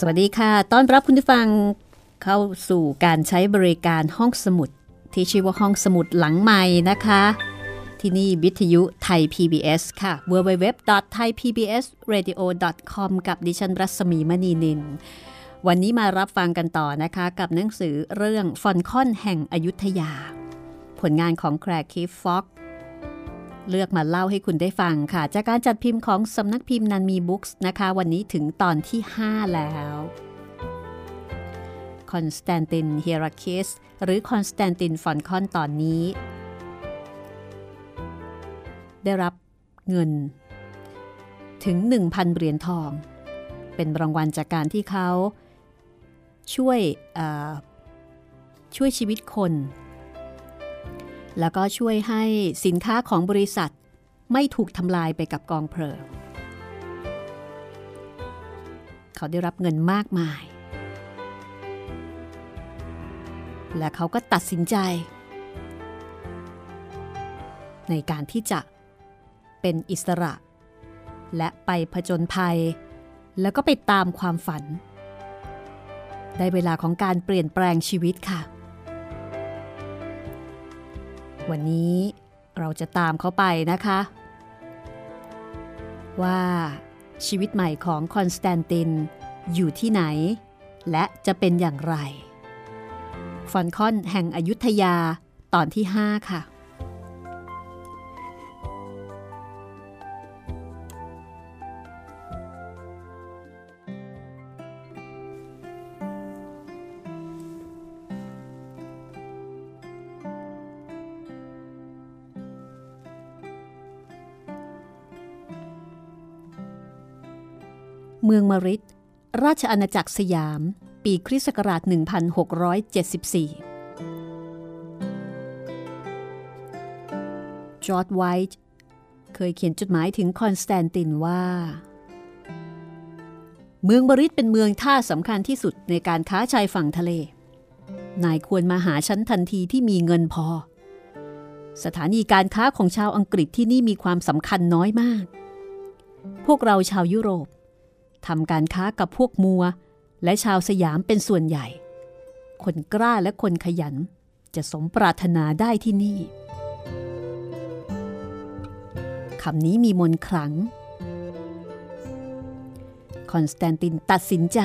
สวัสดีค่ะ ต้อนรับคุณผู้ฟังเข้าสู่การใช้บริการห้องสมุด ที่ชื่อว่าห้องสมุดหลังใหม่นะคะ ที่นี่วิทยุไทย PBS ค่ะ www.thaipbsradio.com กับดิฉันรัศมีมณีนิน วันนี้มารับฟังกันต่อนะคะ กับหนังสือเรื่องฟอนคอนแห่งอยุธยา ผลงานของแครคิฟฟ็อก เลือกมาเล่าให้คุณได้ฟังค่ะ จากการจัดพิมพ์ของสำนักพิมพ์นันมีบุ๊กส์นะคะ วันนี้ถึงตอนที่ 5 แล้วคอนสแตนตินเฮียราคิสหรือคอนสแตนตินฟอลคอนตอนนี้ ได้รับเงิน ถึง 1,000 เหรียญทอง เป็นรางวัลจากการที่เขาช่วยช่วยชีวิตคน แล้วก็ช่วยให้สินค้าของบริษัท ไม่ถูกทำลายไปกับกองเพลิง เขาได้รับเงินมากมาย และเขาก็ตัดสินใจ ในการที่จะเป็นอิสระ และไปผจญภัย แล้วก็ไปตามความฝัน ได้เวลาของการเปลี่ยนแปลงชีวิตค่ะ วันนี้เราจะตามเขาไปนะคะ ว่าชีวิตใหม่ของคอนสแตนตินอยู่ที่ไหน และจะเป็นอย่างไร ฟอนคอนแห่งอยุธยาตอนที่ 5 ค่ะ เมืองมะริดราชอาณาจักรสยาม ปีคริสต์ศักราช 1674 จอร์จ ไวท์เคยเขียนจดหมายถึงคอนสแตนตินว่า เมืองมะริดเป็นเมืองท่าสำคัญที่สุดในการค้าชายฝั่งทะเล นายควรมาหาฉันทันทีที่มีเงินพอ สถานีการค้าของชาวอังกฤษที่นี่มีความสำคัญน้อยมาก พวกเราชาวยุโรป ทำการค้ากับพวกมัว และชาวสยามเป็นส่วนใหญ่ คนกล้าและคนขยันจะสมปรารถนาได้ที่นี่คำนี้มีมนขลัง คอนสแตนตินตัดสินใจ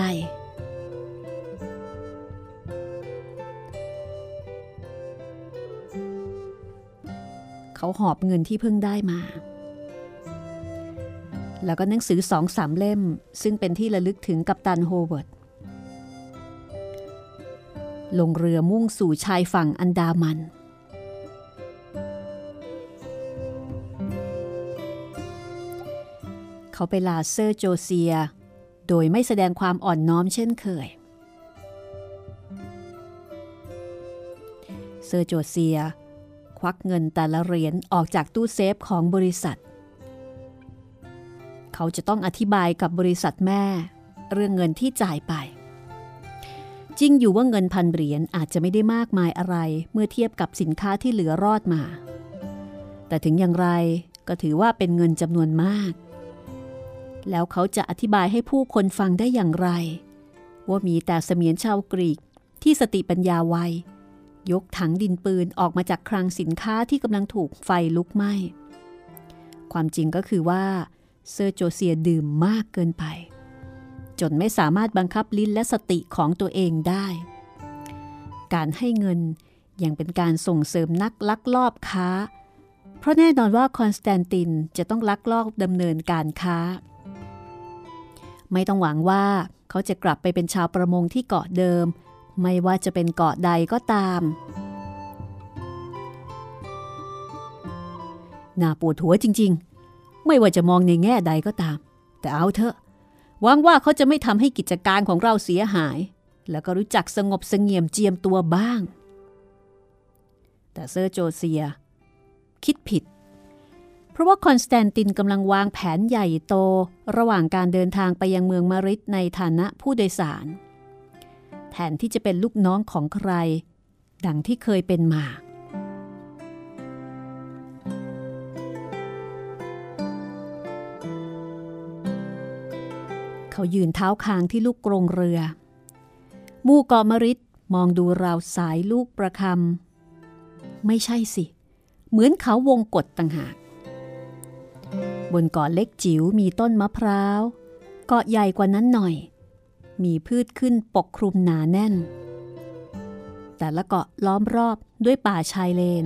เขาหอบเงินที่เพิ่งได้มา แล้วก็หนังสือสองสามเล่ม ซึ่งเป็นที่ระลึกถึงกัปตันโฮเวิร์ดลงเรือมุ่งสู่ชายฝั่งอันดามัน เขาไปลาเซอร์โจเซีย โดยไม่แสดงความอ่อนน้อมเช่นเคย เซอร์โจเซีย ควักเงินแต่ละเหรียญออกจากตู้เซฟของบริษัท เขาจะต้องอธิบายกับบริษัทแม่ เรื่องเงินที่จ่ายไป จริงอยู่ว่าเงินพันเหรียญอาจจะไม่ได้มากมายอะไรเมื่อเทียบกับสินค้าที่เหลือรอดมา แต่ถึงอย่างไรก็ถือว่าเป็นเงินจำนวนมาก แล้วเขาจะอธิบายให้ผู้คนฟังได้อย่างไร ว่ามีแต่เสมียนชาวกรีกที่สติปัญญาไวยกถังดินปืนออกมาจากคลังสินค้าที่กำลังถูกไฟลุกไหม้ ความจริงก็คือว่า เซอร์โจเซียดื่มมากเกินไป จนไม่สามารถบังคับลิ้นและสติของตัวเองได้ การให้เงินยังเป็นการส่งเสริมนักลักลอบค้า เพราะแน่นอนว่าคอนสแตนตินจะต้องลักลอบดำเนินการค้า ไม่ต้องหวังว่าเขาจะกลับไปเป็นชาวประมงที่เกาะเดิม ไม่ว่าจะเป็นเกาะใดก็ตามน่าปวดหัวจริง ๆ ไม่ว่าจะมองในแง่ใดก็ตาม แต่เอาเถอะหวังว่าเขาจะไม่ทำให้กิจการของเราเสียหาย แล้วก็รู้จักสงบเสงี่ยมเจียมตัวบ้าง แต่เซอร์โจเซีย คิดผิด เพราะว่าคอนสแตนตินกำลังวางแผนใหญ่โต ระหว่างการเดินทางไปยังเมืองมาริดในฐานะผู้โดยสาร แทนที่จะเป็นลูกน้องของใคร ดังที่เคยเป็นมา เขายืนเท้าคางที่ลูกกรงเรือ มู่กอมริดมองดูราวสายลูกประคำไม่ใช่สิ เหมือนเขาวงกฏต่างหาก บนเกาะเล็กจิ๋วมีต้นมะพร้าว เกาะใหญ่กว่านั้นหน่อย มีพืชขึ้นปกคลุมหนาแน่น แต่ละเกาะล้อมรอบด้วยป่าชายเลน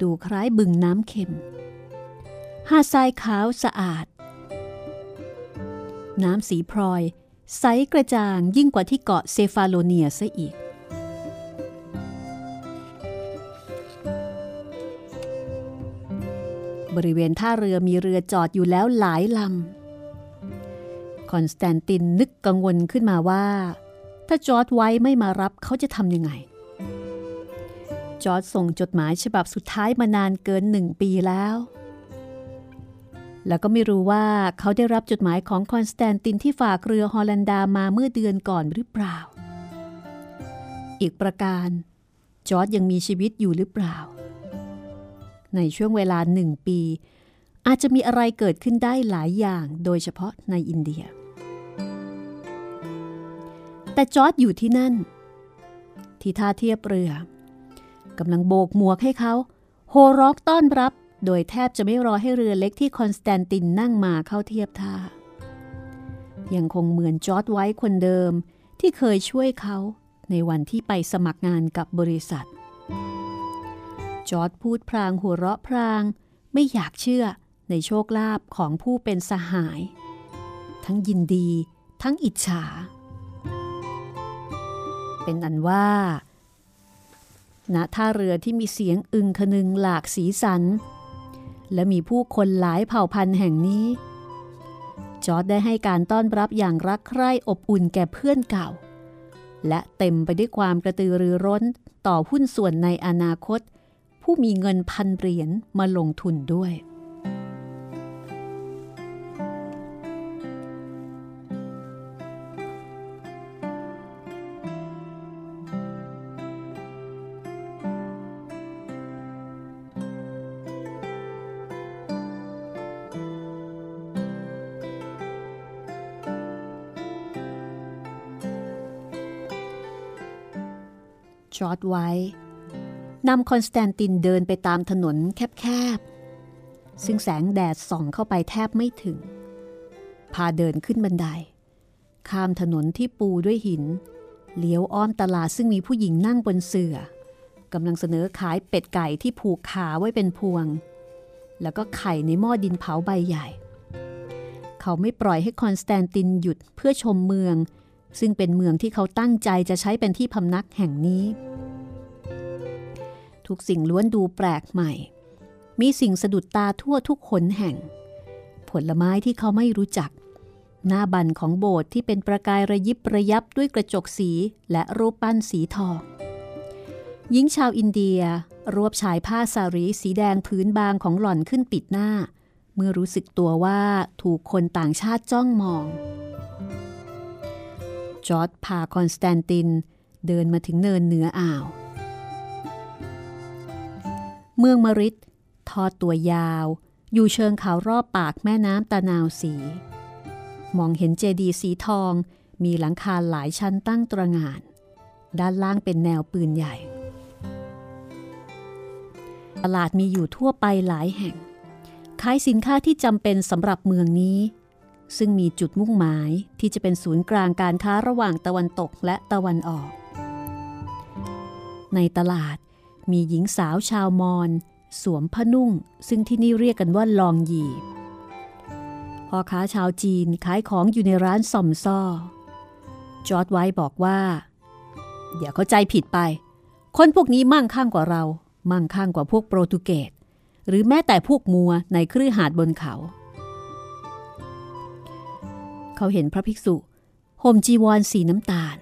ดูคล้ายบึงน้ำเค็มหาดทรายขาวสะอาด น้ำสีพลอย ใสกระจ่างยิ่งกว่าที่เกาะเซฟาโลเนียซะอีก บริเวณท่าเรือมีเรือจอดอยู่แล้วหลายลำ คอนสแตนตินนึกกังวลขึ้นมาว่า ถ้าจอร์จ ไวท์ไม่มารับเขาจะทำยังไง จอร์จส่งจดหมายฉบับสุดท้ายมานานเกินหนึ่งปีแล้ว แล้วก็ไม่รู้ว่าเขาได้รับจดหมายของคอนสแตนตินที่ฝากเรือฮอลันดามาเมื่อเดือนก่อนหรือเปล่า อีกประการ จอร์จยังมีชีวิตอยู่หรือเปล่า ในช่วงเวลาหนึ่งปี อาจจะมีอะไรเกิดขึ้นได้หลายอย่างโดยเฉพาะในอินเดีย แต่จอร์จอยู่ที่นั่น ที่ท่าเทียบเรือกำลังโบกหมวกให้เขา โห่ร้องต้อนรับ โดยแทบจะไม่รอให้เรือเล็กที่คอนสแตนตินนั่งมาเข้าเทียบท่า ยังคงเหมือนจอร์จ ไวท์คนเดิมที่เคยช่วยเขาในวันที่ไปสมัครงานกับบริษัท จอร์ดพูดพลางหัวเราะพลาง ไม่อยากเชื่อในโชคลาภของผู้เป็นสหาย ทั้งยินดี ทั้งอิจฉา เป็นอันว่าณท่าเรือที่มีเสียงอึงคนึงหลากสีสัน และมีผู้คนหลายเผ่าพันธุ์แห่งนี้ จอร์ดได้ให้การต้อนรับอย่างรักใคร่อบอุ่นแก่เพื่อนเก่า และเต็มไปด้วยความกระตือรือร้นต่อหุ้นส่วนในอนาคต ผู้มีเงินพันเหรียญมาลงทุนด้วย จอร์จ ไวท์นำคอนสแตนตินเดินไปตามถนนแคบๆ ซึ่งแสงแดดส่องเข้าไปแทบไม่ถึง พาเดินขึ้นบันได ข้ามถนนที่ปูด้วยหิน เลี้ยวอ้อมตลาดซึ่งมีผู้หญิงนั่งบนเสื่อกำลังเสนอขายเป็ดไก่ที่ผูกขาไว้เป็นพวง แล้วก็ไข่ในหม้อดินเผาใบใหญ่ เขาไม่ปล่อยให้คอนสแตนตินหยุดเพื่อชมเมือง ซึ่งเป็นเมืองที่เขาตั้งใจจะใช้เป็นที่พำนักแห่งนี้ ทุกสิ่งล้วนดูแปลกใหม่ มีสิ่งสะดุดตาทั่วทุกขนแห่ง ผลไม้ที่เขาไม่รู้จัก หน้าบันของโบสถ์ที่เป็นประกายระยิบระยับด้วยกระจกสีและรูปปั้นสีทองหญิงชาวอินเดียรวบชายผ้าสารีสีแดงพื้นบางของหล่อนขึ้นปิดหน้า เมื่อรู้สึกตัวว่าถูกคนต่างชาติจ้องมอง จอร์จพาคอนสแตนติน เดินมาถึงเนินเหนืออ่าว เมืองมะริดทอดตัวยาว อยู่เชิงเขารอบปากแม่น้ำตะนาวศรี มองเห็นเจดีย์สีทองมีหลังคาหลายชั้นตั้งตระหง่าน ด้านล่างเป็นแนวปืนใหญ่ ตลาดมีอยู่ทั่วไปหลายแห่ง ขายสินค้าที่จำเป็นสำหรับเมืองนี้ ซึ่งมีจุดมุ่งหมายที่จะเป็นศูนย์กลางการค้าระหว่างตะวันตกและตะวันออก ในตลาดมีหญิงสาวชาวมอญสวมผ้านุ่ง ซึ่งที่นี่เรียกกันว่าลองหยีพ่อค้าชาวจีนขายของอยู่ในร้านซอมซ่อ จอร์ดไว้บอกว่า อย่าเข้าใจผิดไป คนพวกนี้มั่งคั่งกว่าเรา มั่งคั่งกว่าพวกโปรตุเกสหรือแม้แต่พวกมัวในครือหาดบนเขา เขาเห็นพระภิกษุห่มจีวรสีน้ำตาล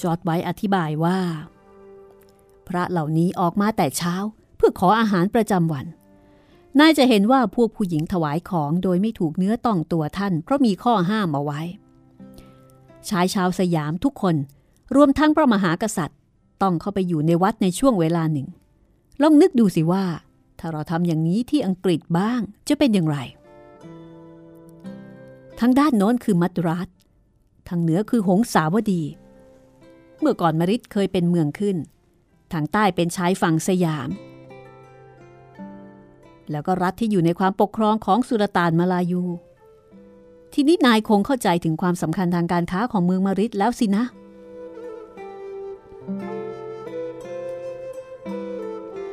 จอร์ดไว้อธิบายว่า พระเหล่านี้ออกมาแต่เช้าเพื่อขออาหารประจำวันนายจะเห็นว่าพวกผู้หญิงถวายของโดยไม่ถูกเนื้อต้องตัวท่าน เพราะมีข้อห้ามเอาไว้ ชายชาวสยามทุกคนรวมทั้งพระมหากษัตริย์ ต้องเข้าไปอยู่ในวัดในช่วงเวลาหนึ่ง ลองนึกดูสิว่า ถ้าเราทำอย่างนี้ที่อังกฤษบ้างจะเป็นอย่างไร ทั้งด้านโน้นคือมัตรัสทางเหนือคือหงสาวดี เมื่อก่อนมริดเคยเป็นเมืองขึ้น ทางใต้เป็นชายฝั่งสยาม แล้วก็รัฐที่อยู่ในความปกครองของสุลต่านมาลายู ทีนี้นายคงเข้าใจถึงความสำคัญทางการค้าของเมืองมาริดแล้วสินะ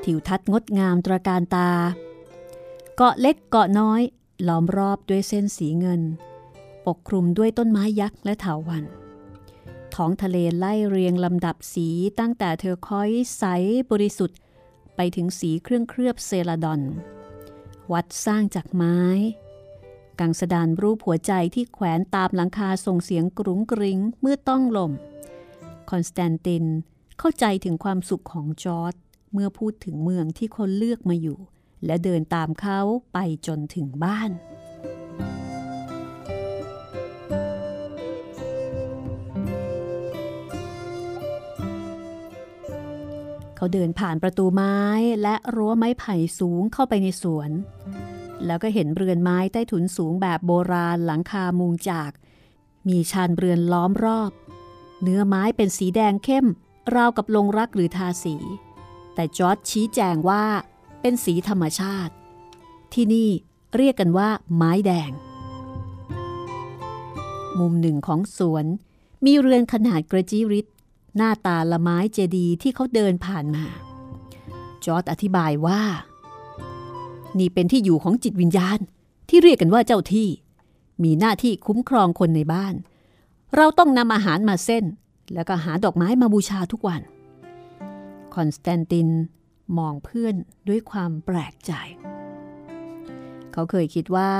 ทิวทัศน์งดงามตระการตา เกาะเล็กเกาะน้อยล้อมรอบด้วยเส้นสีเงิน ปกคลุมด้วยต้นไม้ยักษ์และเถาวัลย์ท้องทะเลไล่เรียงลำดับสีตั้งแต่เธอคอยใสบริสุทธิ์ ไปถึงสีเครื่องเคลือบเซลาดอน วัดสร้างจากไม้ กังสดานรูปหัวใจที่แขวนตามหลังคาส่งเสียงกรุ๋งกริ๋งเมื่อต้องลม คอนสแตนตินเข้าใจถึงความสุขของจอร์จเมื่อพูดถึงเมืองที่ตนเลือกมาอยู่ และเดินตามเขาไปจนถึงบ้าน เขาเดินผ่านประตูไม้และรั้วไม้ไผ่สูงเข้าไปในสวน แล้วก็เห็นเรือนไม้ใต้ถุนสูงแบบโบราณหลังคามุงจาก มีชานเรือนล้อมรอบ เนื้อไม้เป็นสีแดงเข้ม ราวกับลงรักหรือทาสี แต่จอร์ดชี้แจงว่า เป็นสีธรรมชาติ ที่นี่เรียกกันว่า ไม้แดง มุมหนึ่งของสวน มีเรือนขนาดกระจิริด หน้าตาละม้ายเจดีย์ที่เขาเดินผ่านมา จอร์จอธิบายว่า นี่เป็นที่อยู่ของจิตวิญญาณที่เรียกกันว่าเจ้าที่ มีหน้าที่คุ้มครองคนในบ้าน เราต้องนำอาหารมาเซ่น แล้วก็หาดอกไม้มาบูชาทุกวัน คอนสแตนตินมองเพื่อนด้วยความแปลกใจ เขาเคยคิดว่า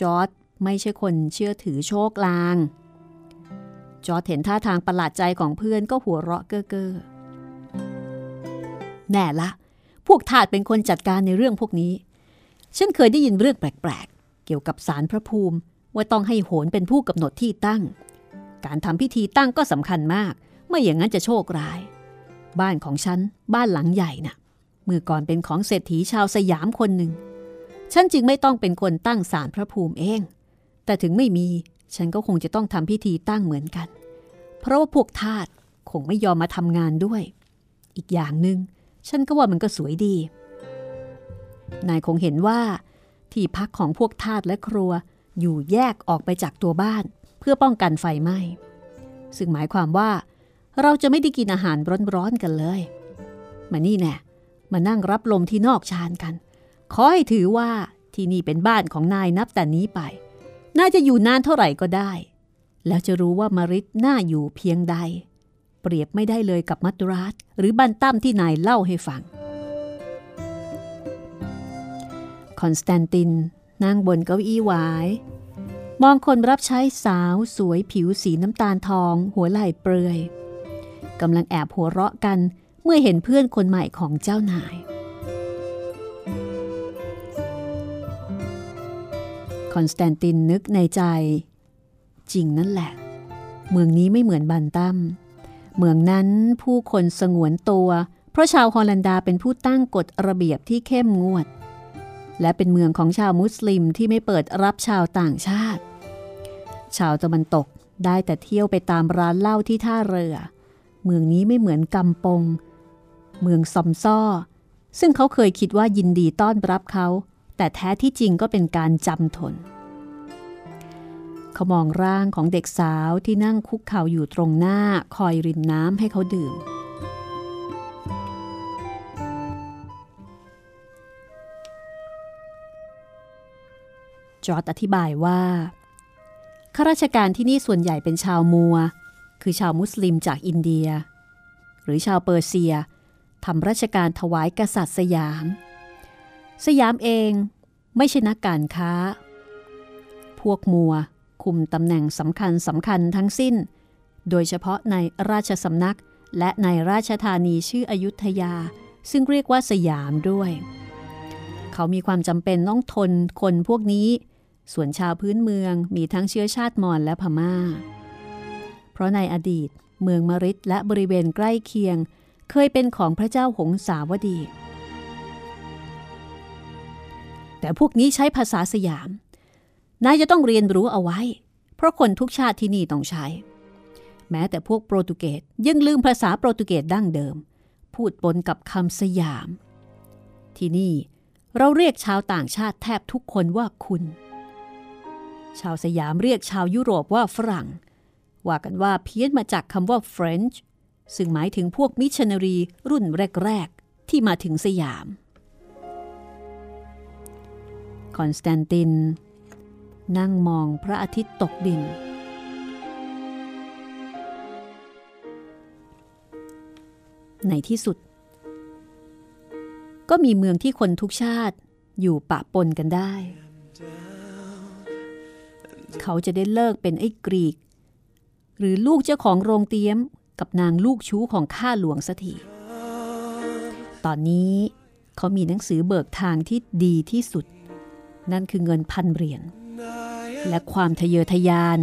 จอร์ดไม่ใช่คนเชื่อถือโชคลาง จอดเห็นท่าทางประหลาดใจของเพื่อนก็หัวเราะเก้อเก้อแน่ละ พวกทาสเป็นคนจัดการในเรื่องพวกนี้ ฉันเคยได้ยินเรื่องแปลกๆ เกี่ยวกับสารพระภูมิ ว่าต้องให้โหนเป็นผู้กำหนดที่ตั้ง การทำพิธีตั้งก็สำคัญมาก ไม่อย่างนั้นจะโชคร้าย บ้านของฉัน บ้านหลังใหญ่น่ะ เมื่อก่อนเป็นของเศรษฐีชาวสยามคนหนึ่ง ฉันจึงไม่ต้องเป็นคนตั้งศาลพระภูมิเอง แต่ถึงไม่มี ฉันก็คงจะต้องทำพิธีตั้งเหมือนกัน เพราะว่าพวกทาสคงไม่ยอมมาทำงานด้วย อีกอย่างหนึง่งฉันก็ว่ามันก็สวยดี นายคงเห็นว่าที่พักของพวกทาสและครัวอยู่แยกออกไปจากตัวบ้าน เพื่อป้องกันไฟไหม้ ซึ่งหมายความว่า เราจะไม่ได้กินอาหารร้อนๆกันเลย มานี่แน่มานั่งรับลมที่นอกชานกัน ขอให้ถือว่าที่นี่เป็นบ้านของนายนับแต่นี้ไป น่าจะอยู่นานเท่าไหร่ก็ได้ แล้วจะรู้ว่ามาริดน่าอยู่เพียงใด เปรียบไม่ได้เลยกับมัตราสหรือบันตั้มที่นายเล่าให้ฟัง คอนสแตนตินนั่งบนเก้าอี้หวาย มองคนรับใช้สาวสวยผิวสีน้ำตาลทอง หัวไหล่เปลือยกำลังแอบหัวเราะกันเมื่อเห็นเพื่อนคนใหม่ของเจ้านาย คอนสแตนตินนึกในใจ จริงนั่นแหละ เมืองนี้ไม่เหมือนบันตัมเมืองนั้นผู้คนสงวนตัว เพราะชาวฮอลันดาเป็นผู้ตั้งกฎระเบียบที่เข้มงวด และเป็นเมืองของชาวมุสลิมที่ไม่เปิดรับชาวต่างชาติ ชาวตะวันตกได้แต่เที่ยวไปตามร้านเหล้าที่ท่าเรือ เมืองนี้ไม่เหมือนกำปง เมืองซอมซ่อ ซึ่งเขาเคยคิดว่ายินดีต้อนรับเขา แต่แท้ที่จริงก็เป็นการจำทน เขามองร่างของเด็กสาวที่นั่งคุกเข่าอยู่ตรงหน้าคอยรินน้ำให้เขาดื่ม จอร์จอธิบายว่าข้าราชการที่นี่ส่วนใหญ่เป็นชาวมัวร์ คือชาวมุสลิมจากอินเดีย หรือชาวเปอร์เซียทำราชการถวายกษัตริย์สยาม สยามเองไม่ใช่นักการค้า พวกมัวร์คุมตำแหน่งสำคัญสำคัญทั้งสิ้น โดยเฉพาะในราชสำนักและในราชธานีชื่ออยุธยา ซึ่งเรียกว่าสยามด้วย เขามีความจำเป็นต้องทนคนพวกนี้ ส่วนชาวพื้นเมืองมีทั้งเชื้อชาติมอญและพมา่า เพราะในอดีตเมืองมริดและบริเวณใกล้เคียง เคยเป็นของพระเจ้าหงสาวดี แต่พวกนี้ใช้ภาษาสยาม นายจะต้องเรียนรู้เอาไว้ เพราะคนทุกชาติที่นี่ต้องใช้ แม้แต่พวกโปรตุเกสยังลืมภาษาโปรตุเกสดั้งเดิม พูดปนกับคำสยาม ที่นี่เราเรียกชาวต่างชาติแทบทุกคนว่าคุณ ชาวสยามเรียกชาวยุโรปว่าฝรั่ง ว่ากันว่าเพี้ยนมาจากคำว่า French ซึ่งหมายถึงพวกมิชชันนารีรุ่นแรก ๆ ที่มาถึงสยาม คอนสแตนติน นั่งมองพระอาทิตย์ตกดิน ในที่สุด ก็มีเมืองที่คนทุกชาติอยู่ปะปนกันได้ เขาจะได้เลิกเป็นไอ้กรีก หรือลูกเจ้าของโรงเตี๊ยมกับนางลูกชู้ของข้าหลวงสัทีตอนนี้เขามีหนังสือเบิกทางที่ดีที่สุด นั่นคือเงินพันเหรียญและความทะเยอทะยาน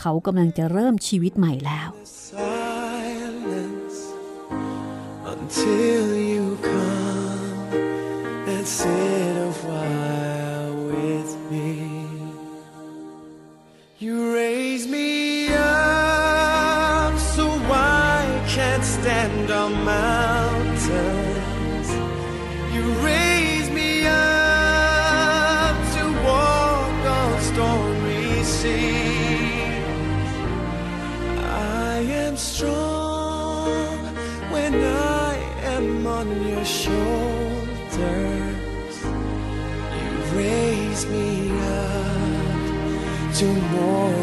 เขากำลังจะเริ่มชีวิตใหม่แล้ว until you come and sit more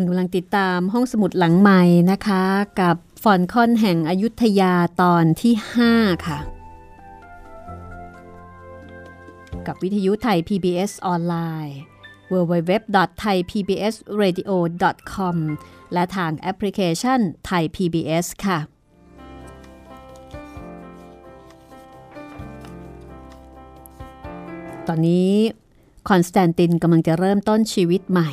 คุณกำลังติดตามห้องสมุดหลังใหม่นะคะ กับฟอนคอนแห่งอยุธยาตอนที่ 5 ค่ะ กับวิทยุไทย PBS ออนไลน์ www.thaipbsradio.com และทางแอปพลิเคชันไทย PBS ค่ะ ตอนนี้คอนสแตนตินกำลังจะเริ่มต้นชีวิตใหม่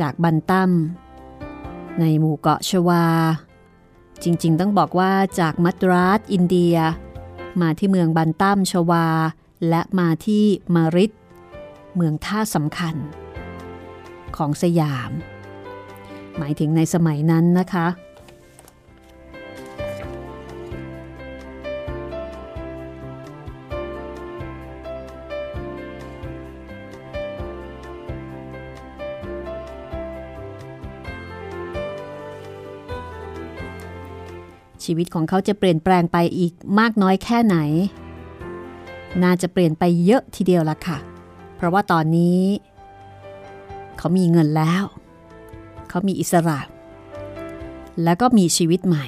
จากบันตัมในหมู่เกาะชวา จริงๆ ต้องบอกว่าจากมัทราสอินเดีย มาที่เมืองบันตัมชวา และมาที่มะริดเมืองท่าสำคัญ ของสยาม หมายถึงในสมัยนั้นนะคะ ชีวิตของเขาจะเปลี่ยนแปลงไปอีกมากน้อยแค่ไหน น่าจะเปลี่ยนไปเยอะทีเดียวละค่ะ เพราะว่าตอนนี้ เขามีเงินแล้ว เขามีอิสระ แล้วก็มีชีวิตใหม่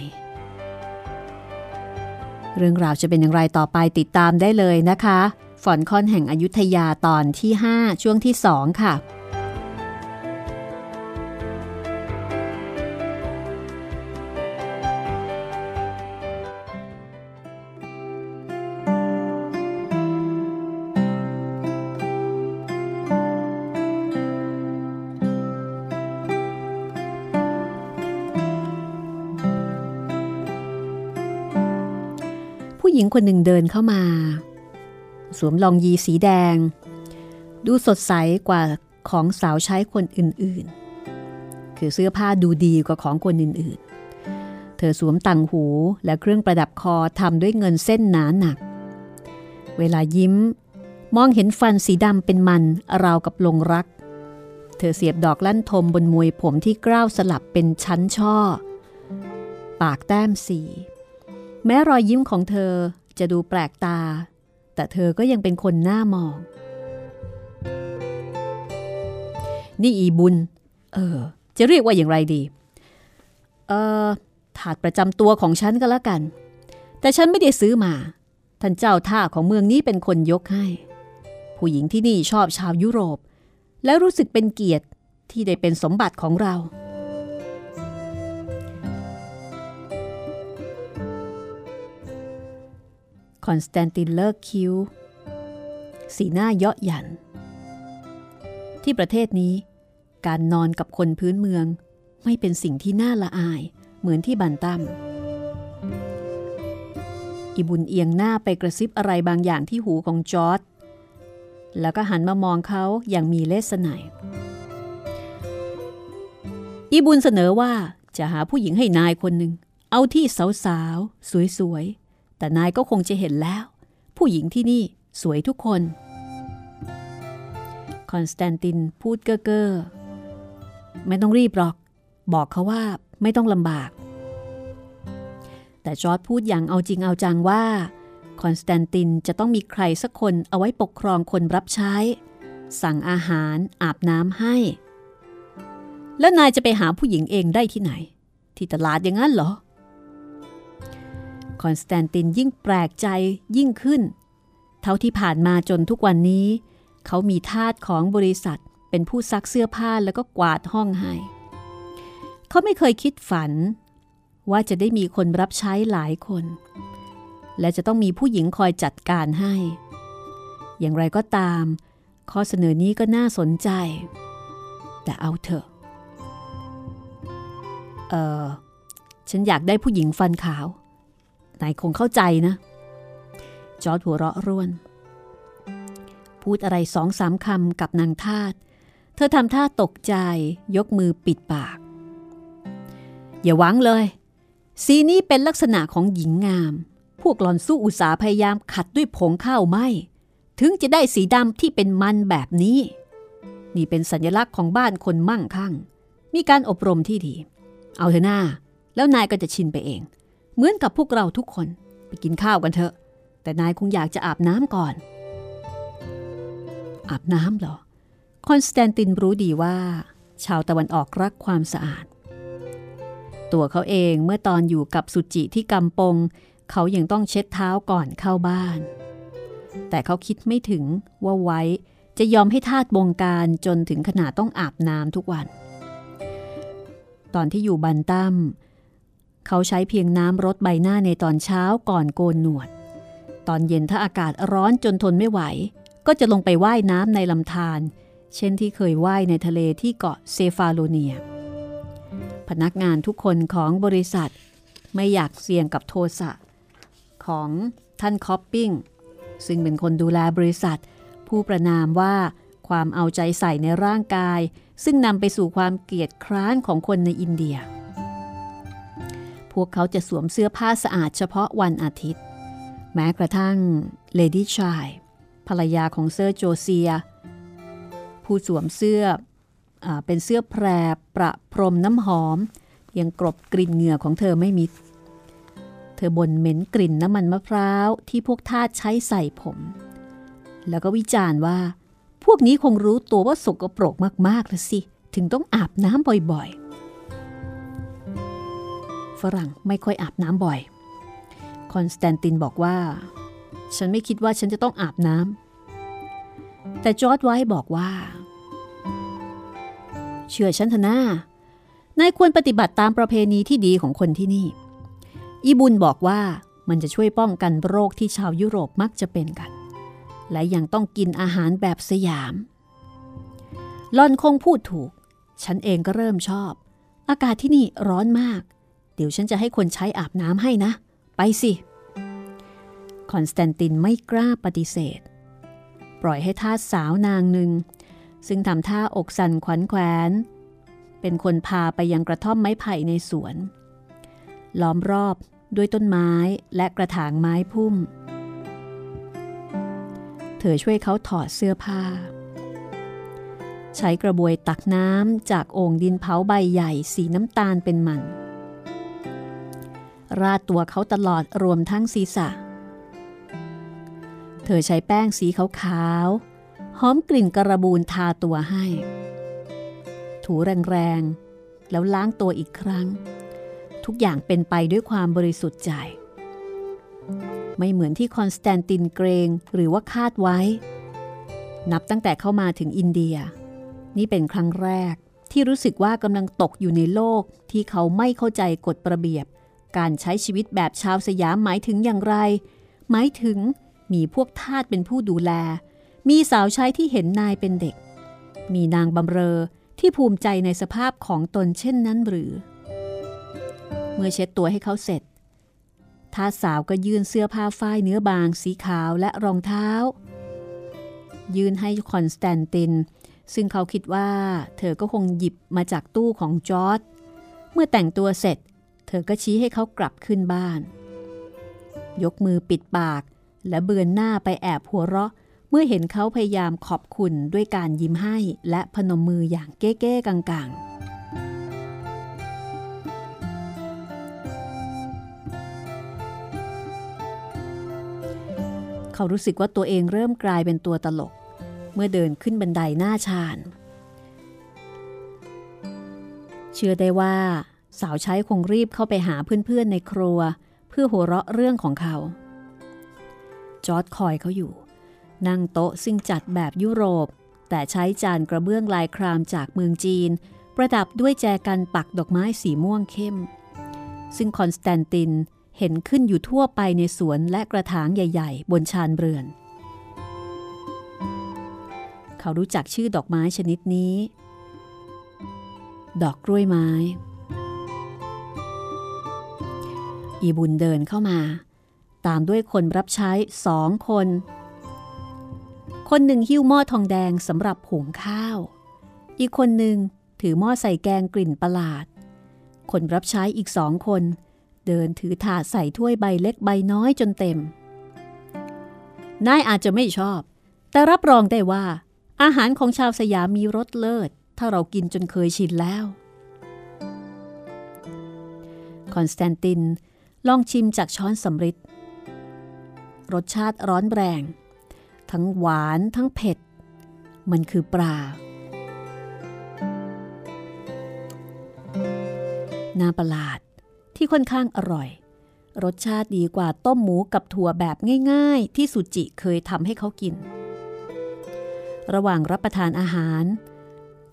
เรื่องราวจะเป็นอย่างไรต่อไปติดตามได้เลยนะคะ ฝอนคอนแห่งอยุธยาตอนที่ 5 ช่วงที่ 2 ค่ะ หญิงคนหนึ่งเดินเข้ามา สวมลองยีสีแดง ดูสดใสกว่าของสาวใช้คนอื่นๆ คือเสื้อผ้าดูดีกว่าของคนอื่นๆ เธอสวมต่างหูและเครื่องประดับคอทำด้วยเงินเส้นหนาหนัก เวลายิ้ม มองเห็นฟันสีดำเป็นมันราวกับลงรัก เธอเสียบดอกลั่นทมบนมวยผมที่กล้าวสลับเป็นชั้นช่อ ปากแต้มสี แม้รอยยิ้มของเธอจะดูแปลกตา แต่เธอก็ยังเป็นคนหน้ามอง นี่อีบุญ เออ จะเรียกว่าอย่างไรดี เออถาดประจำตัวของฉันก็แล้วกัน แต่ฉันไม่ได้ซื้อมา ท่านเจ้าท่าของเมืองนี้เป็นคนยกให้ ผู้หญิงที่นี่ชอบชาวยุโรป และรู้สึกเป็นเกียรติที่ได้เป็นสมบัติของเรา คอนสแตนตินเลิกคิ้ว สีหน้าเยาะหยัน ที่ประเทศนี้ การนอนกับคนพื้นเมืองไม่เป็นสิ่งที่น่าละอายเหมือนที่บันตัมอิบุญเอียงหน้าไปกระซิบอะไรบางอย่างที่หูของจอร์จแล้วก็หันมามองเขาอย่างมีเลศนัยอีบุญเสนอว่าจะหาผู้หญิงให้นายคนหนึ่ง เอาที่สาวๆสวยๆ แต่นายก็คงจะเห็นแล้ว ผู้หญิงที่นี่สวยทุกคน คอนสแตนตินพูดเก้อเก้อไม่ต้องรีบหรอก บอกเขาว่าไม่ต้องลำบาก แต่จอร์จพูดอย่างเอาจริงเอาจังว่า คอนสแตนตินจะต้องมีใครสักคนเอาไว้ปกครองคนรับใช้ สั่งอาหารอาบน้ำให้ แล้วนายจะไปหาผู้หญิงเองได้ที่ไหน ที่ตลาดอย่างนั้นเหรอ คอนสแตนตินยิ่งแปลกใจยิ่งขึ้น เท่าที่ผ่านมาจนทุกวันนี้ เขามีทาสของบริษัท เป็นผู้ซักเสื้อผ้าแล้วก็กวาดห้องให้ เขาไม่เคยคิดฝัน ว่าจะได้มีคนรับใช้หลายคน และจะต้องมีผู้หญิงคอยจัดการให้ อย่างไรก็ตาม ข้อเสนอนี้ก็น่าสนใจ แต่เอาเถอะ เออฉันอยากได้ผู้หญิงฟันขาว นายคงเข้าใจนะ จอร์ดหัวเราะร่วน พูดอะไรสองสามคำกับนางทาตเธอทำท่าตกใจยกมือปิดปาก อย่าหวังเลย สีนี้เป็นลักษณะของหญิงงาม พวกหลอนสู้อุตสาพยายามขัดด้วยผงข้าวไหมถึงจะได้สีดำที่เป็นมันแบบนี้ นี่เป็นสัญลักษณ์ของบ้านคนมั่งคั่ง มีการอบรมที่ดี เอาเถอะหน้า แล้วนายก็จะชินไปเอง เหมือนกับพวกเราทุกคนไปกินข้าวกันเถอะ แต่นายคงอยากจะอาบน้ำก่อน อาบน้ำเหรอ คอนสแตนตินรู้ดีว่า ชาวตะวันออกรักความสะอาด ตัวเขาเองเมื่อตอนอยู่กับสุจิที่กำปง เขายังต้องเช็ดเท้าก่อนเข้าบ้าน แต่เขาคิดไม่ถึงว่าไวท์จะยอมให้ทาสบงการจนถึงขนาดต้องอาบน้ำทุกวัน ตอนที่อยู่บันตัม เขาใช้เพียงน้ำรดใบหน้าในตอนเช้าก่อนโกนหนวด ตอนเย็นถ้าอากาศร้อนจนทนไม่ไหว ก็จะลงไปว่ายน้ำในลำธารเช่นที่เคยว่ายในทะเลที่เกาะเซฟาโลเนีย พนักงานทุกคนของบริษัทไม่อยากเสี่ยงกับโทสะ ของท่านคอปปิ้ง ซึ่งเป็นคนดูแลบริษัท ผู้ประนามว่าความเอาใจใส่ในร่างกาย ซึ่งนำไปสู่ความเกลียดคร้านของคนในอินเดีย พวกเขาจะสวมเสื้อผ้าสะอาดเฉพาะวันอาทิตย์ แม้กระทั่งเลดี้ไชลด์ภรรยาของเซอร์โจเซีย ผู้สวมเสื้ออเป็นเสื้อแพรประพรมน้ำหอม ยังกลบกลิ่นเหงื่อของเธอไม่มิด เธอบ่นเหม็นกลิ่นน้ำมันมะพร้าวที่พวกทาสใช้ใส่ผม แล้วก็วิจารณ์ว่า พวกนี้คงรู้ตัวว่าสกปรกมากๆแล้วสิ ถึงต้องอาบน้ำบ่อยๆ ฝรั่งไม่ค่อยอาบน้ำบ่อย คอนสแตนตินบอกว่า ฉันไม่คิดว่าฉันจะต้องอาบน้ำ แต่จอร์จ ไวท์บอกว่า เชื่อฉันเถอะนะนายควรปฏิบัติตามประเพณีที่ดีของคนที่นี่ อีบุญบอกว่ามันจะช่วยป้องกันโรคที่ชาวยุโรปมักจะเป็นกัน และยังต้องกินอาหารแบบสยาม ลอนคงพูดถูก ฉันเองก็เริ่มชอบ อากาศที่นี่ร้อนมาก เดี๋ยวฉันจะให้คนใช้อาบน้ำให้นะ ไปสิ คอนสแตนตินไม่กล้าปฏิเสธ ปล่อยให้ทาสสาวนางหนึ่ง ซึ่งทำท่าอกสั่นขวัญแขวน เป็นคนพาไปยังกระท่อมไม้ไผ่ในสวน ล้อมรอบด้วยต้นไม้และกระถางไม้พุ่ม เธอช่วยเขาถอดเสื้อผ้า ใช้กระบวยตักน้ำจากโอ่งดินเผาใบใหญ่สีน้ำตาลเป็นมัน ราดตัวเขาตลอดรวมทั้งศีรษะ เธอใช้แป้งสีขาวๆหอมกลิ่นกระบูนทาตัวให้ ถูแรงๆ แล้วล้างตัวอีกครั้ง ทุกอย่างเป็นไปด้วยความบริสุทธิ์ใจ ไม่เหมือนที่คอนสแตนตินเกรงหรือว่าคาดไว้ นับตั้งแต่เข้ามาถึงอินเดีย นี่เป็นครั้งแรกที่รู้สึกว่ากำลังตกอยู่ในโลกที่เขาไม่เข้าใจกฎระเบียบ การใช้ชีวิตแบบชาวสยามหมายถึงอย่างไร หมายถึงมีพวกทาสเป็นผู้ดูแล มีสาวใช้ที่เห็นนายเป็นเด็ก มีนางบำเรอที่ภูมิใจในสภาพของตนเช่นนั้นหรือ เมื่อเช็ดตัวให้เขาเสร็จทาสสาวก็ยื่นเสื้อผ้าฝ้ายเนื้อบาง สีขาวและรองเท้า ยื่นให้คอนสแตนติน ซึ่งเขาคิดว่า เธอก็คงหยิบมาจากตู้ของจอร์จเมื่อแต่งตัวเสร็จ เธอก็ชี้ให้เขากลับขึ้นบ้าน ยกมือปิดปาก และเบือนหน้าไปแอบหัวเราะ เมื่อเห็นเขาพยายามขอบคุณด้วยการยิ้มให้และพนมมืออย่างเก้ๆกังๆเขารู้สึกว่าตัวเองเริ่มกลายเป็นตัวตลก เมื่อเดินขึ้นบันไดหน้าชาน เชื่อได้ว่า สาวใช้คงรีบเข้าไปหาเพื่อนๆในครัว เพื่อหัวเราะเรื่องของเขา จอร์จคอยเขาอยู่ นั่งโต๊ะซึ่งจัดแบบยุโรป แต่ใช้จานกระเบื้องลายครามจากเมืองจีน ประดับด้วยแจกันปักดอกไม้สีม่วงเข้ม ซึ่งคอนสแตนตินเห็นขึ้นอยู่ทั่วไปในสวนและกระถางใหญ่ ๆ บนชานเรือน เขารู้จักชื่อดอกไม้ชนิดนี้ ดอกกล้วยไม้ อีบุญเดินเข้ามา ตามด้วยคนรับใช้สองคน คนหนึ่งหิ้วหม้อทองแดงสำหรับหุงข้าว อีกคนหนึ่งถือหม้อใส่แกงกลิ่นประหลาด คนรับใช้อีกสองคน เดินถือถาดใส่ถ้วยใบเล็กใบน้อยจนเต็ม นายอาจจะไม่ชอบ แต่รับรองได้ว่า อาหารของชาวสยามมีรสเลิศ ถ้าเรากินจนเคยชินแล้วคอนสแตนติน ลองชิมจากช้อนสำริดรสชาติร้อนแรง ทั้งหวานทั้งเผ็ด มันคือปลาน่าประหลาดที่ค่อนข้างอร่อย รสชาติดีกว่าต้มหมูกับถั่วแบบง่าย ๆ ที่สุจิเคยทำให้เขากิน ระหว่างรับประทานอาหาร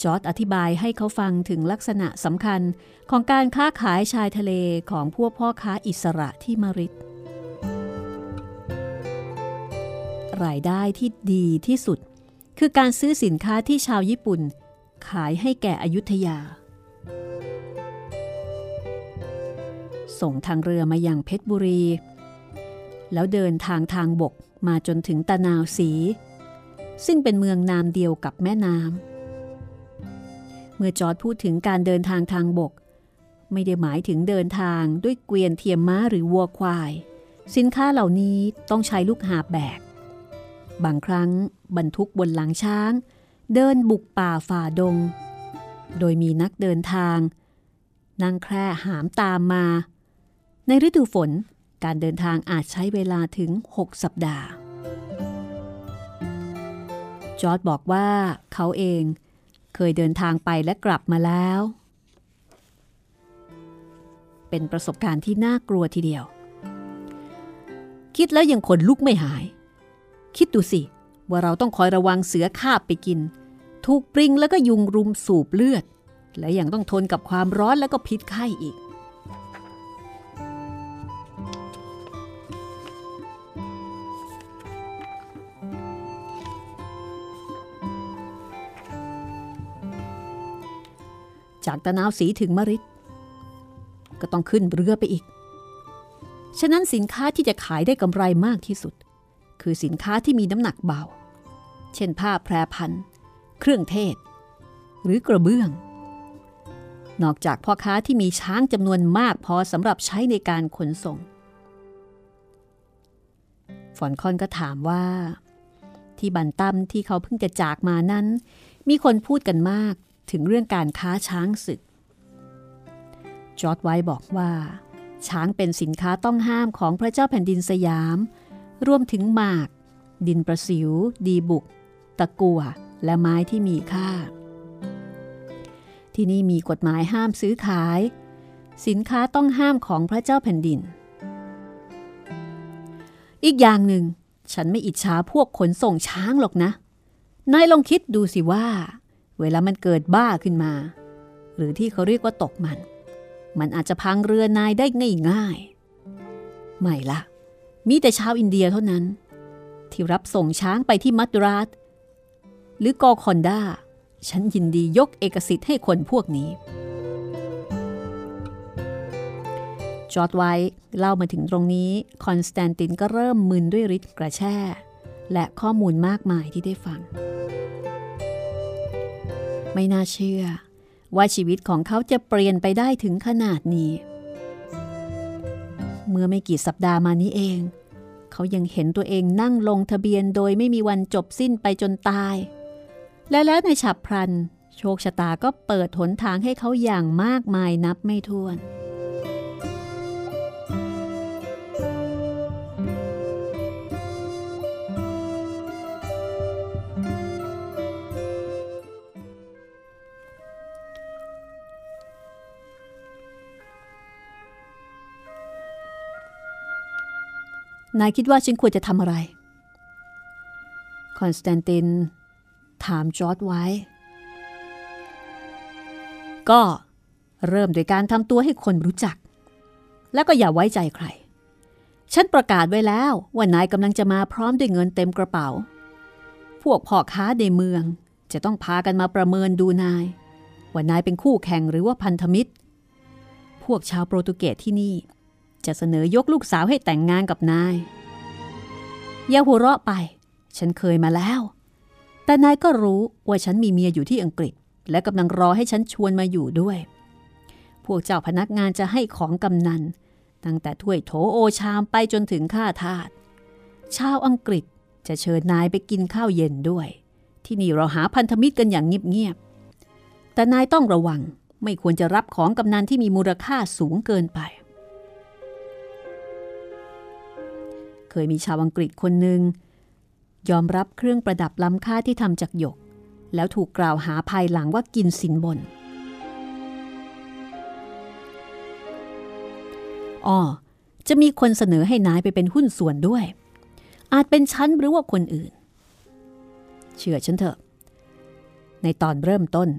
จอร์ดอธิบายให้เขาฟังถึงลักษณะสำคัญของการค้าขายชายทะเลของพวกพ่อค้าอิสระที่มาริดรายได้ที่ดีที่สุด คือการซื้อสินค้าที่ชาวญี่ปุ่น ขายให้แก่อยุธยา ส่งทางเรือมาอย่างเพชรบุรี แล้วเดินทางทางบกมาจนถึงตะนาวสี ซึ่งเป็นเมืองนามเดียวกับแม่น้ำ มื่อจอร์ดพูดถึงการเดินทางทางบก ไม่ได้หมายถึงเดินทางด้วยเกวียนเทียมม้าหรือวัวควาย สินค้าเหล่านี้ต้องใช้ลูกหาบแบก บางครั้งบรรทุกบนหลังช้าง เดินบุกป่าฝ่าดง โดยมีนักเดินทาง นั่งแคร่หามตามมา ในฤดูฝนการเดินทางอาจใช้เวลาถึง 6 สัปดาห์ จอร์ดบอกว่าเขาเอง เคยเดินทางไปและกลับมาแล้ว เป็นประสบการณ์ที่น่ากลัวทีเดียว คิดแล้วยังขนลุกไม่หาย คิดดูสิ ว่าเราต้องคอยระวังเสือคาบไปกิน ถูกปริงแล้วก็ยุงรุมสูบเลือด และยังต้องทนกับความร้อนแล้วก็พิษไข้อีก จากตะนาวสีถึงมริดก็ต้องขึ้นเรือไปอีก ฉะนั้นสินค้าที่จะขายได้กำไรมากที่สุด คือสินค้าที่มีน้ำหนักเบา เช่นผ้าแพรพัน เครื่องเทศ หรือกระเบื้อง นอกจากพ่อค้าที่มีช้างจำนวนมากพอสำหรับใช้ในการขนส่ง ฝอนคอนก็ถามว่า ที่บันตั้มที่เขาเพิ่งจะจากมานั้น มีคนพูดกันมาก ถึงเรื่องการค้าช้างศึก จอร์ดไว้บอกว่า ช้างเป็นสินค้าต้องห้ามของพระเจ้าแผ่นดินสยาม รวมถึงหมาก ดินประสิว ดีบุก ตะกัวและไม้ที่มีค่า ที่นี่มีกฎหมายห้ามซื้อขาย สินค้าต้องห้ามของพระเจ้าแผ่นดิน อีกอย่างหนึ่ง ฉันไม่อิจฉาพวกขนส่งช้างหรอกนะนายลองคิดดูสิว่า เวลามันเกิดบ้าขึ้นมา หรือที่เขาเรียกว่าตกมัน มันอาจจะพังเรือนายได้ง่ายๆ ไม่ละ มีแต่ชาวอินเดียเท่านั้น ที่รับส่งช้างไปที่มัทราสหรือกอลคอนดาฉันยินดียกเอกสิทธิ์ให้คนพวกนี้ จอร์จ ไวท์เล่ามาถึงตรงนี้ คอนสแตนตินก็เริ่มมึนด้วยฤทธิ์กระแช่ และข้อมูลมากมายที่ได้ฟัง ไม่น่าเชื่อ ว่าชีวิตของเขาจะเปลี่ยนไปได้ถึงขนาดนี้ เมื่อไม่กี่สัปดาห์มานี้เอง เขายังเห็นตัวเองนั่งลงทะเบียนโดยไม่มีวันจบสิ้นไปจนตาย และแล้วในฉับพลัน โชคชะตาก็เปิดหนทางให้เขาอย่างมากมายนับไม่ถ้วน นายคิดว่าฉันควรจะทำอะไร คอนสแตนติน ถามจอร์จ ไวท์ ก็เริ่มโดยการทำตัวให้คนรู้จัก แล้วก็อย่าไว้ใจใคร ฉันประกาศไว้แล้วว่านายกำลังจะมาพร้อมด้วยเงินเต็มกระเป๋า พวกพ่อค้าในเมืองจะต้องพากันมาประเมินดูนาย ว่านายเป็นคู่แข่งหรือว่าพันธมิตร พวกชาวโปรตุเกสที่นี่ จะเสนอยกลูกสาวให้แต่งงานกับนาย อย่าหัวเราะไป ฉันเคยมาแล้ว แต่นายก็รู้ว่าฉันมีเมียอยู่ที่อังกฤษ และกำลังรอให้ฉันชวนมาอยู่ด้วย พวกเจ้าพนักงานจะให้ของกำนัน ตั้งแต่ถ้วยโถโอชามไปจนถึงข้าทาส ชาวอังกฤษจะเชิญนายไปกินข้าวเย็นด้วย ที่นี่เราหาพันธมิตรกันอย่างเงียบๆ แต่นายต้องระวัง ไม่ควรจะรับของกำนันที่มีมูลค่าสูงเกินไป เคยมีชาวอังกฤษคนหนึ่งยอมรับเครื่องประดับล้ำค่าที่ทำจากหยก แล้วถูกกล่าวหาภายหลังว่ากินสินบนอ๋อจะมีคนเสนอให้นายไปเป็นหุ้นส่วนด้วย อาจเป็นฉันหรือว่าคนอื่น เชื่อฉันเถอะ ในตอนเริ่มต้น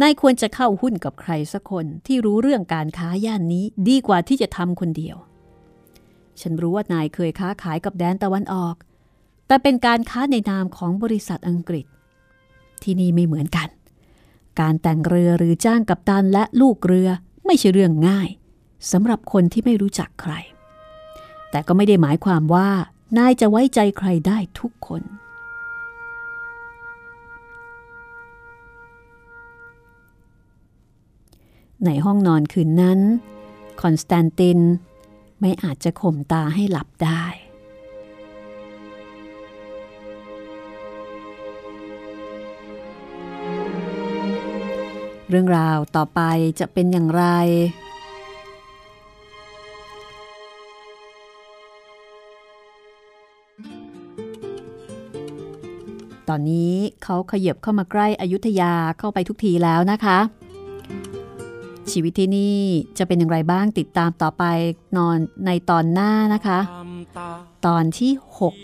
นายควรจะเข้าหุ้นกับใครสักคนที่รู้เรื่องการค้าย่านนี้ดีกว่าที่จะทำคนเดียว ฉันรู้ว่านายเคยค้าขายกับแดนตะวันออก แต่เป็นการค้าในนามของบริษัทอังกฤษ ที่นี่ไม่เหมือนกัน การแต่งเรือหรือจ้างกับตันและลูกเรือไม่ใช่เรื่องง่ายสำหรับคนที่ไม่รู้จักใคร แต่ก็ไม่ได้หมายความว่านายจะไว้ใจใครได้ทุกคน ในห้องนอนคืนนั้น คอนสแตนติน ไม่อาจจะข่มตาให้หลับได้ เรื่องราวต่อไปจะเป็นอย่างไร ตอนนี้เขาขยับเข้ามาใกล้อยุธยาเข้าไปทุกทีแล้วนะคะ ชีวิตที่นี่จะเป็นอย่างไรบ้างติดตามต่อไปนอนในตอนหน้านะคะ ตอนที่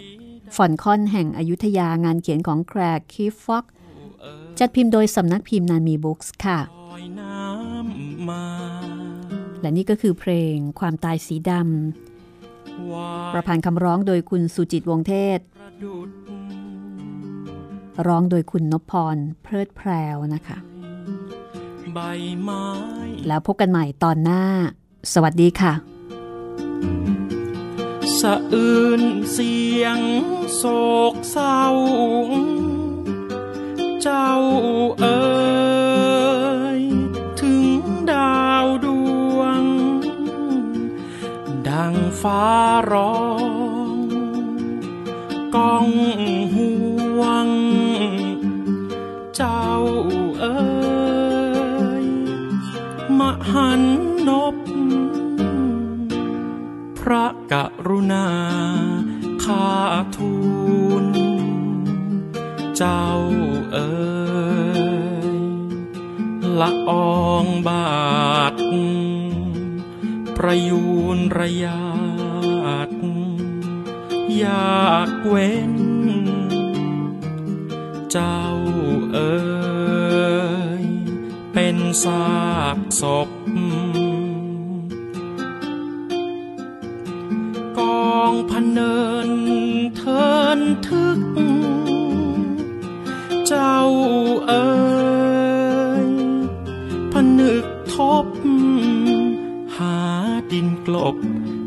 6 ฝอนคอนแห่งอยุธยางานเขียนของแครกคีฟ็อกจัดพิมพ์โดยสำนักพิมพ์นามีบุ๊กส์ค่ะ และนี่ก็คือเพลงความตายสีดำประพันธ์คำร้องโดยคุณสุจิตวงเทศ ร้องโดยคุณนพพรเพลิดเพลวนะคะ ใบไม้แล้วพบกันใหม่ตอนหน้า สวัสดีค่ะ สะอื้นเสียงโศกเศร้า เจ้าเอ๋ยถึงดาวดวง ดังฟ้าร้องก้อง กรุณาข้าทูลเจ้าเอ๋ยละอองบาท ประยูนระยาดอยากเว้น เจ้าเอ๋ยเป็นซากศพ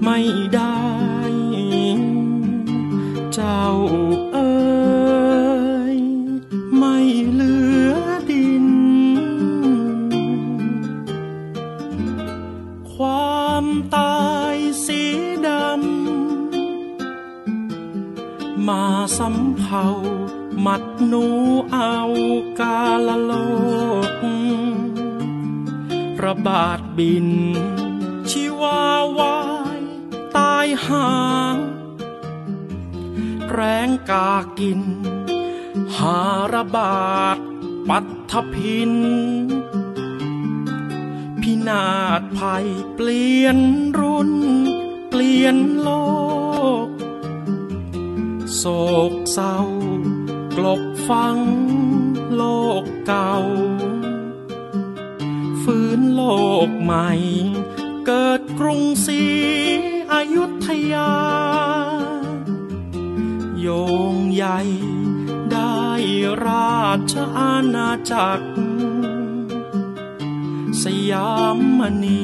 ไม่ได้ เจ้าเอ๋ยไม่เหลือดิน ความตายสีดำ มาสำเภามัดหนูเอากาลโลก ระบาดบิน ชีวาวา ยตายหาแรงกากิน หาระบาด ปัทพิน พินาศภัยเปลี่ยนรุ่น เปลี่ยนโลก โศกเศร้ากลบฟังโลกเก่า ฟื้นโลกใหม่ เกิดกรุงศรี อยุธยา โยงใหญ่ได้ราชอาณาจักร สยามมณี